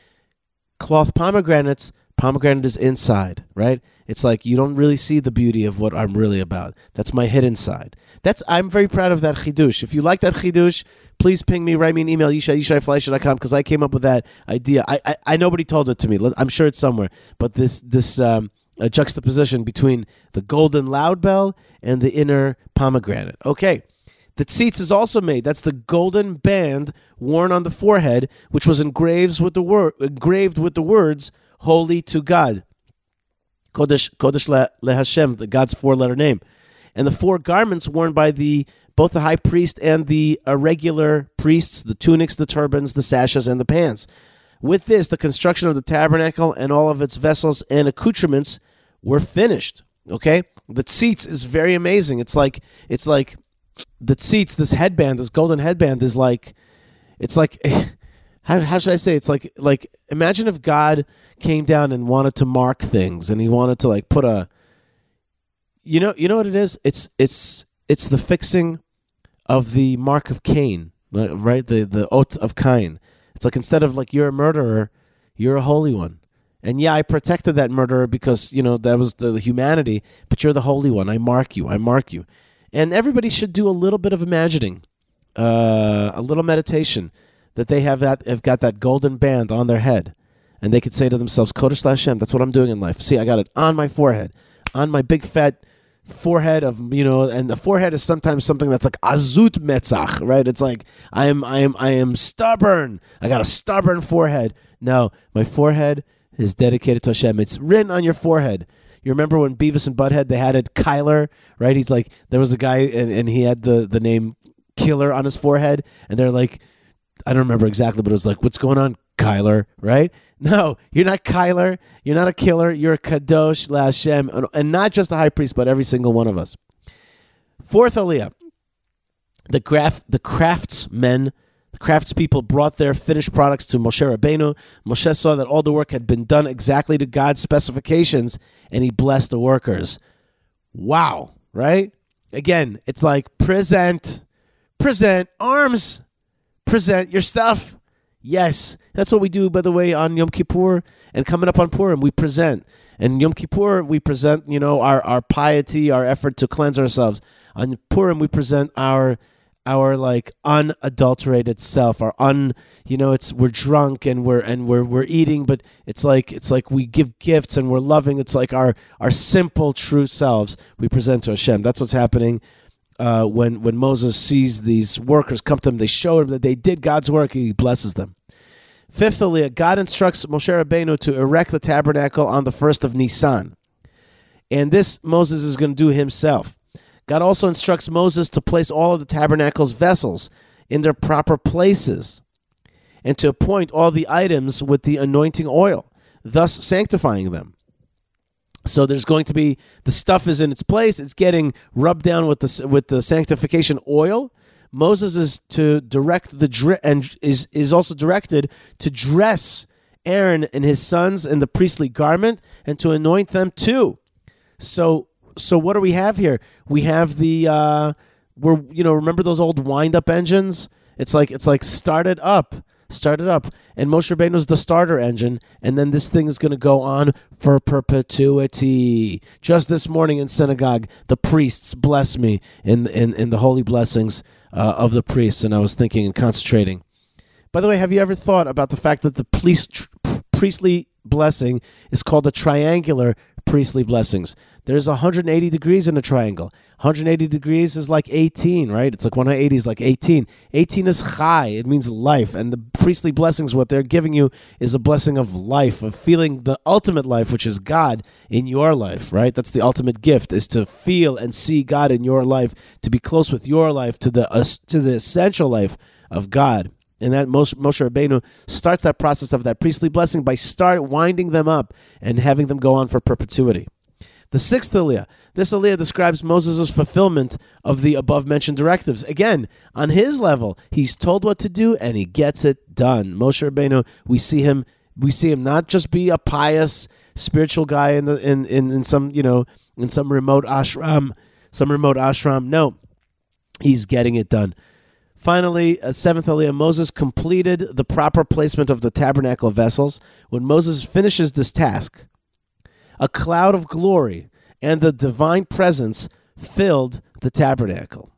Cloth pomegranates. Pomegranate is inside, right? It's like you don't really see the beauty of what I'm really about. That's my hidden side. That's I'm very proud of that chidush. If you like that chidush, please ping me, write me an email, yishai, yishaifleisher.com, because I came up with that idea. I, I, I nobody told it to me. I'm sure it's somewhere. But this this um, juxtaposition between the golden loud bell and the inner pomegranate. Okay. The tzitz is also made. That's the golden band worn on the forehead, which was engraved with the engraved with the words "Holy to God." Kodesh, Kodesh le, le Hashem, the God's four-letter name, and the four garments worn by the both the high priest and the uh, irregular priests: the tunics, the turbans, the sashes, and the pants. With this, the construction of the tabernacle and all of its vessels and accoutrements were finished. Okay, the tzitz is very amazing. It's like it's like the tzitz. This headband, this golden headband, is like it's like how, how should I say? It's like like imagine if God came down and wanted to mark things, and he wanted to like put a, you know, you know what it is? It's it's it's the fixing of the mark of Cain, right? The the oath of Cain. It's like instead of like you're a murderer, you're a holy one. And yeah, I protected that murderer because you know that was the, the humanity. But you're the holy one. I mark you. I mark you. And everybody should do a little bit of imagining, uh, a little meditation that they have that have got that golden band on their head, and they could say to themselves, "Kodesh Hashem." That's what I'm doing in life. See, I got it on my forehead, on my big fat forehead of you know, and the forehead is sometimes something that's like azut metzach, right? It's like I am, I am, I am stubborn. I got a stubborn forehead. No, my forehead is dedicated to Hashem. It's written on your forehead. You remember when Beavis and Butthead they had it Kyler, right? He's like there was a guy and, and he had the the name Killer on his forehead, and they're like, I don't remember exactly, but it was like, what's going on, Kyler? Right? No, you're not Kyler. You're not a killer. You're a kadosh laHashem, and not just the high priest, but every single one of us. Fourth aliyah, the craft, the craftsmen, craftspeople brought their finished products to Moshe Rabbeinu. Moshe saw that all the work had been done exactly to God's specifications, and he blessed the workers. Wow! Right? Again, it's like present, present arms present your stuff. Yes, that's what we do, by the way, on Yom Kippur and coming up on Purim. We present. And Yom Kippur, we present, you know, our, our piety, our effort to cleanse ourselves. On Purim, we present our our like unadulterated self our un you know it's we're drunk and we're and we're we're eating but it's like it's like we give gifts and we're loving it's like our our simple true selves we present to Hashem that's what's happening uh, when when Moses sees these workers come to him they show him that they did God's work he blesses them Fifthly, God instructs Moshe Rabbeinu to erect the tabernacle on the first of Nisan. And this Moses is going to do himself. God also instructs Moses to place all of the tabernacle's vessels in their proper places and to appoint all the items with the anointing oil, thus sanctifying them. So there's going to be the stuff is in its place. It's getting rubbed down with the with the sanctification oil, Moses is to direct the and is is also directed to dress Aaron and his sons in the priestly garment and to anoint them too. So so what do we have here? We have the uh we're you know remember those old wind up engines? It's like it's like started up start it up. And Moshe Rabbeinu's the starter engine, and then this thing is going to go on for perpetuity. Just this morning in synagogue, the priests bless me in in, in the holy blessings uh, of the priests, and I was thinking and concentrating. By the way, have you ever thought about the fact that the police, tr- priestly blessing is called a triangular priestly blessings? There's 180 degrees in a triangle. 180 degrees is like 18, right? It's like 180 is like 18. 18 is chai, it means life. And the priestly blessings, what they're giving you is a blessing of life, of feeling the ultimate life, which is God in your life, right? That's the ultimate gift, is to feel and see God in your life, to be close with your life, to the, uh, to the essential life of God. And that Moshe, Rabbeinu starts that process of that priestly blessing by start winding them up and having them go on for perpetuity. The sixth Aliyah. This Aliyah describes Moses' fulfillment of the above mentioned directives. Again, on his level, he's told what to do and he gets it done. Moshe Rabbeinu, we see him we see him not just be a pious spiritual guy in the in, in, in some, you know, in some remote ashram, some remote ashram. No. He's getting it done. Finally, uh, seventh Aliyah, Moses completed the proper placement of the tabernacle vessels. When Moses finishes this task, a cloud of glory and the divine presence filled the tabernacle.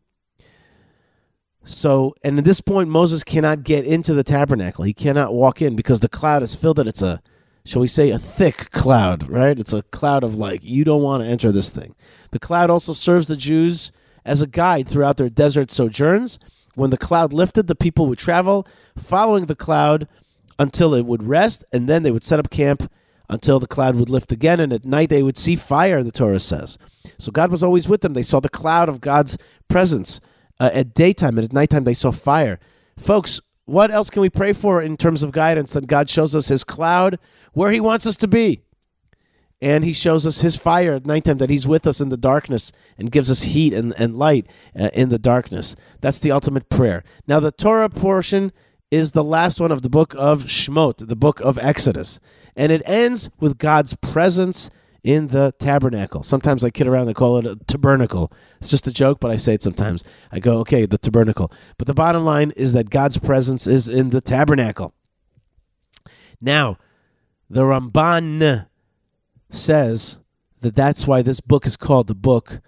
So, and at this point, Moses cannot get into the tabernacle. He cannot walk in because the cloud is filled and it's a, shall we say, a thick cloud, right? It's a cloud of like, you don't want to enter this thing. The cloud also serves the Jews as a guide throughout their desert sojourns. When the cloud lifted, the people would travel following the cloud until it would rest, and then they would set up camp until the cloud would lift again, and at night they would see fire, the Torah says. So God was always with them. They saw the cloud of God's presence uh, at daytime, and at nighttime they saw fire. Folks, what else can we pray for in terms of guidance than God shows us his cloud where he wants us to be? And he shows us his fire at nighttime that he's with us in the darkness and gives us heat and, and light uh, in the darkness. That's the ultimate prayer. Now, the Torah portion is the last one of the book of Shmot, the book of Exodus and it ends with God's presence in the tabernacle. Sometimes I kid around and call it a tabernacle. It's just a joke, but I say it sometimes. I go, okay, the tabernacle. But the bottom line is that God's presence is in the tabernacle. Now, the Ramban says that that's why this book is called the book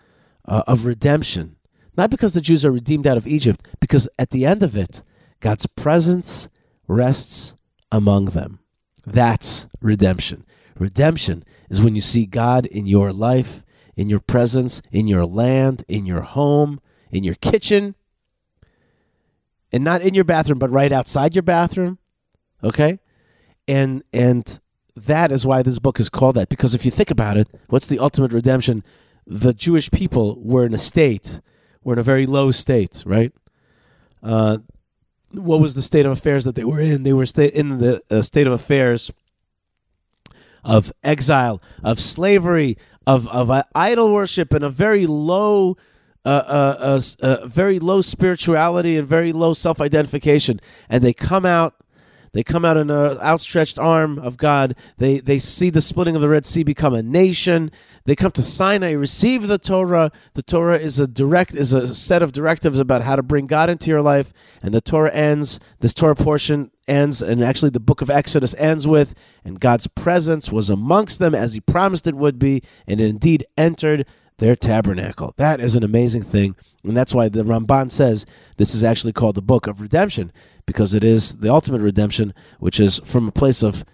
uh, of redemption. Not because the Jews are redeemed out of Egypt, because at the end of it, God's presence rests among them. That's redemption. Redemption is when you see God in your life, in your presence, in your land, in your home, in your kitchen, and not in your bathroom, but right outside your bathroom. Okay? And and that is why this book is called that. Because if you think about it, what's the ultimate redemption? The Jewish people were in a state, were in a very low state, right? Uh, what was the state of affairs that they were in? They were sta- in the uh, state of affairs of exile, of slavery, of of uh, idol worship, and a very low. Uh, uh, uh, very low spirituality and very low self identification, and they come out, They come out in an outstretched arm of God. They they see the splitting of the Red Sea become a nation. They come to Sinai, receive the Torah. The Torah is a direct is a set of directives about how to bring God into your life. And the Torah ends. This Torah portion ends, and actually the book of Exodus ends with, and God's presence was amongst them as He promised it would be, and it indeed entered their tabernacle. That is an amazing thing. And that's why the Ramban says this is actually called the book of redemption, because it is the ultimate redemption, which is from a place of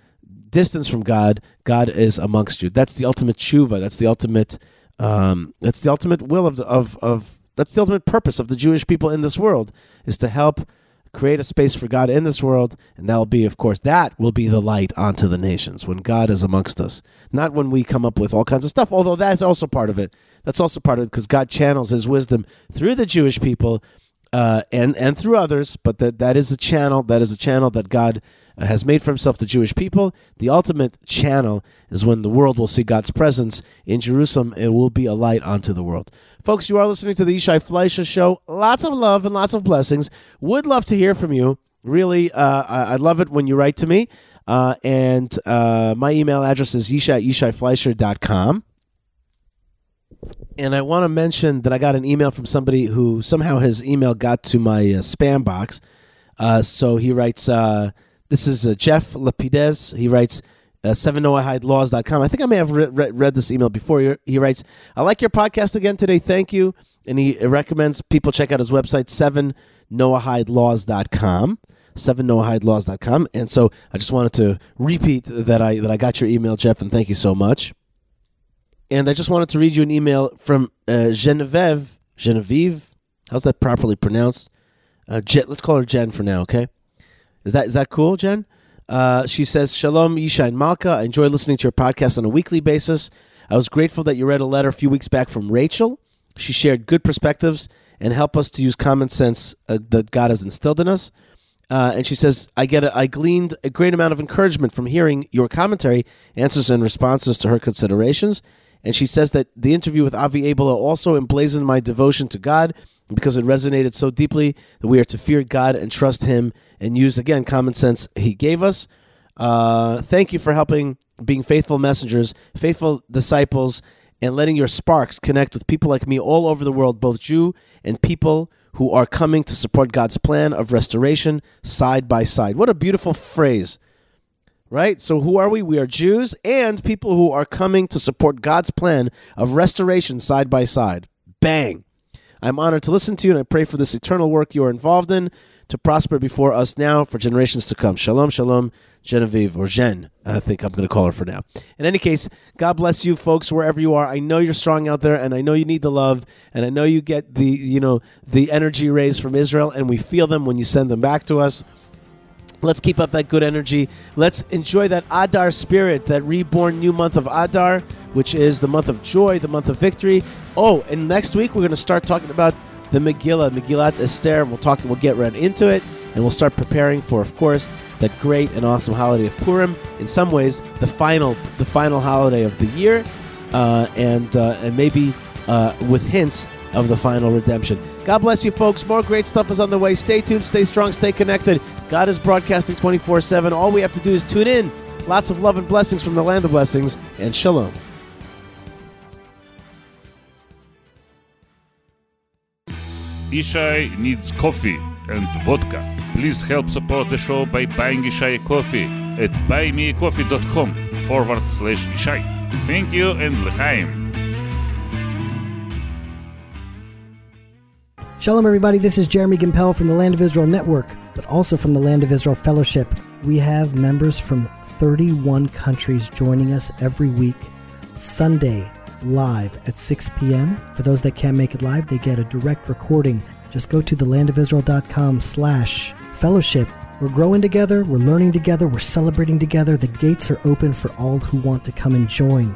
distance from God, God is amongst you. That's the ultimate tshuva. That's the ultimate. Um, that's the ultimate will of the, of of. That's the ultimate purpose of the Jewish people in this world is to help create a space for God in this world, and that'll be, of course, that will be the light onto the nations when God is amongst us, not when we come up with all kinds of stuff. Although that's also part of it. That's also part of it because God channels His wisdom through the Jewish people uh, and and through others. But that that is a channel. That is a channel that God uh, has made for Himself the Jewish people. The ultimate channel is when the world will see God's presence in Jerusalem. It will be a light onto the world. Folks, you are listening to the Yishai Fleisher Show. Lots of love and lots of blessings. Would love to hear from you. Really, uh, I, I love it when you write to me. Uh, and uh, my email address is yishai at yishaifleisher.com. And I want to mention that I got an email from somebody who somehow his email got to my uh, spam box. Uh, so he writes, uh, this is uh, Jeff Lapides. He writes, uh, 7noahidelaws.com. I think I may have re- re- read this email before. He, he writes, I like your podcast again today. Thank you. And he recommends people check out his website, 7noahidelaws.com. 7noahidelaws.com. And so I just wanted to repeat that I that I got your email, Jeff, and thank you so much. And I just wanted to read you an email from uh, Genevieve. Genevieve, how's that properly pronounced? Uh, Jen, let's call her Jen for now, okay? Is that is that cool, Jen? Uh, she says, Shalom, Yishai and Malkah. I enjoy listening to your podcast on a weekly basis. I was grateful that you read a letter a few weeks back from Rachel. She shared good perspectives and helped us to use common sense uh, that God has instilled in us. Uh, and she says, I get a, I gleaned a great amount of encouragement from hearing your commentary, answers, and responses to her considerations. And she says that the interview with Avi Abelow also emblazoned my devotion to God because it resonated so deeply that we are to fear God and trust Him and use, again, common sense He gave us. Uh, thank you for helping being faithful messengers, faithful disciples, and letting your sparks connect with people like me all over the world, both Jew and people who are coming to support God's plan of restoration side by side. What a beautiful phrase right? So who are we? We are Jews and people who are coming to support God's plan of restoration side by side. Bang. I'm honored to listen to you and I pray for this eternal work you are involved in to prosper before us now for generations to come. Shalom, shalom, Genevieve or Jen. I think I'm going to call her for now. In any case, God bless you folks wherever you are. I know you're strong out there and I know you need the love and I know you get the, you know, the energy rays from Israel and we feel them when you send them back to us. Let's keep up that good energy. Let's enjoy that Adar spirit, that reborn new month of Adar, which is the month of joy, the month of victory. Oh, and next week we're going to start talking about the Megillah, Megillat Esther. We'll talk. We'll get right into it, and we'll start preparing for, of course, that great and awesome holiday of Purim. In some ways, the final, the final holiday of the year, uh, and uh, and maybe uh, with hints of the final redemption. God bless you, folks. More great stuff is on the way. Stay tuned, stay strong, stay connected. God is broadcasting 24 7. All we have to do is tune in. Lots of love and blessings from the land of blessings, and shalom. Yishai needs coffee and vodka. Please help support the show by buying Yishai coffee at buymeacoffee.com forward slash Yishai. Thank you and l'chaim. Shalom, everybody. This is Jeremy Gimpel from the Land of Israel Network, but also from the Land of Israel Fellowship. We have members from 31 countries joining us every week, Sunday, live at 6 p.m. For those that can't make it live, they get a direct recording. Just go to thelandofisrael.com slash fellowship. We're growing together, we're learning together, we're celebrating together. The gates are open for all who want to come and join.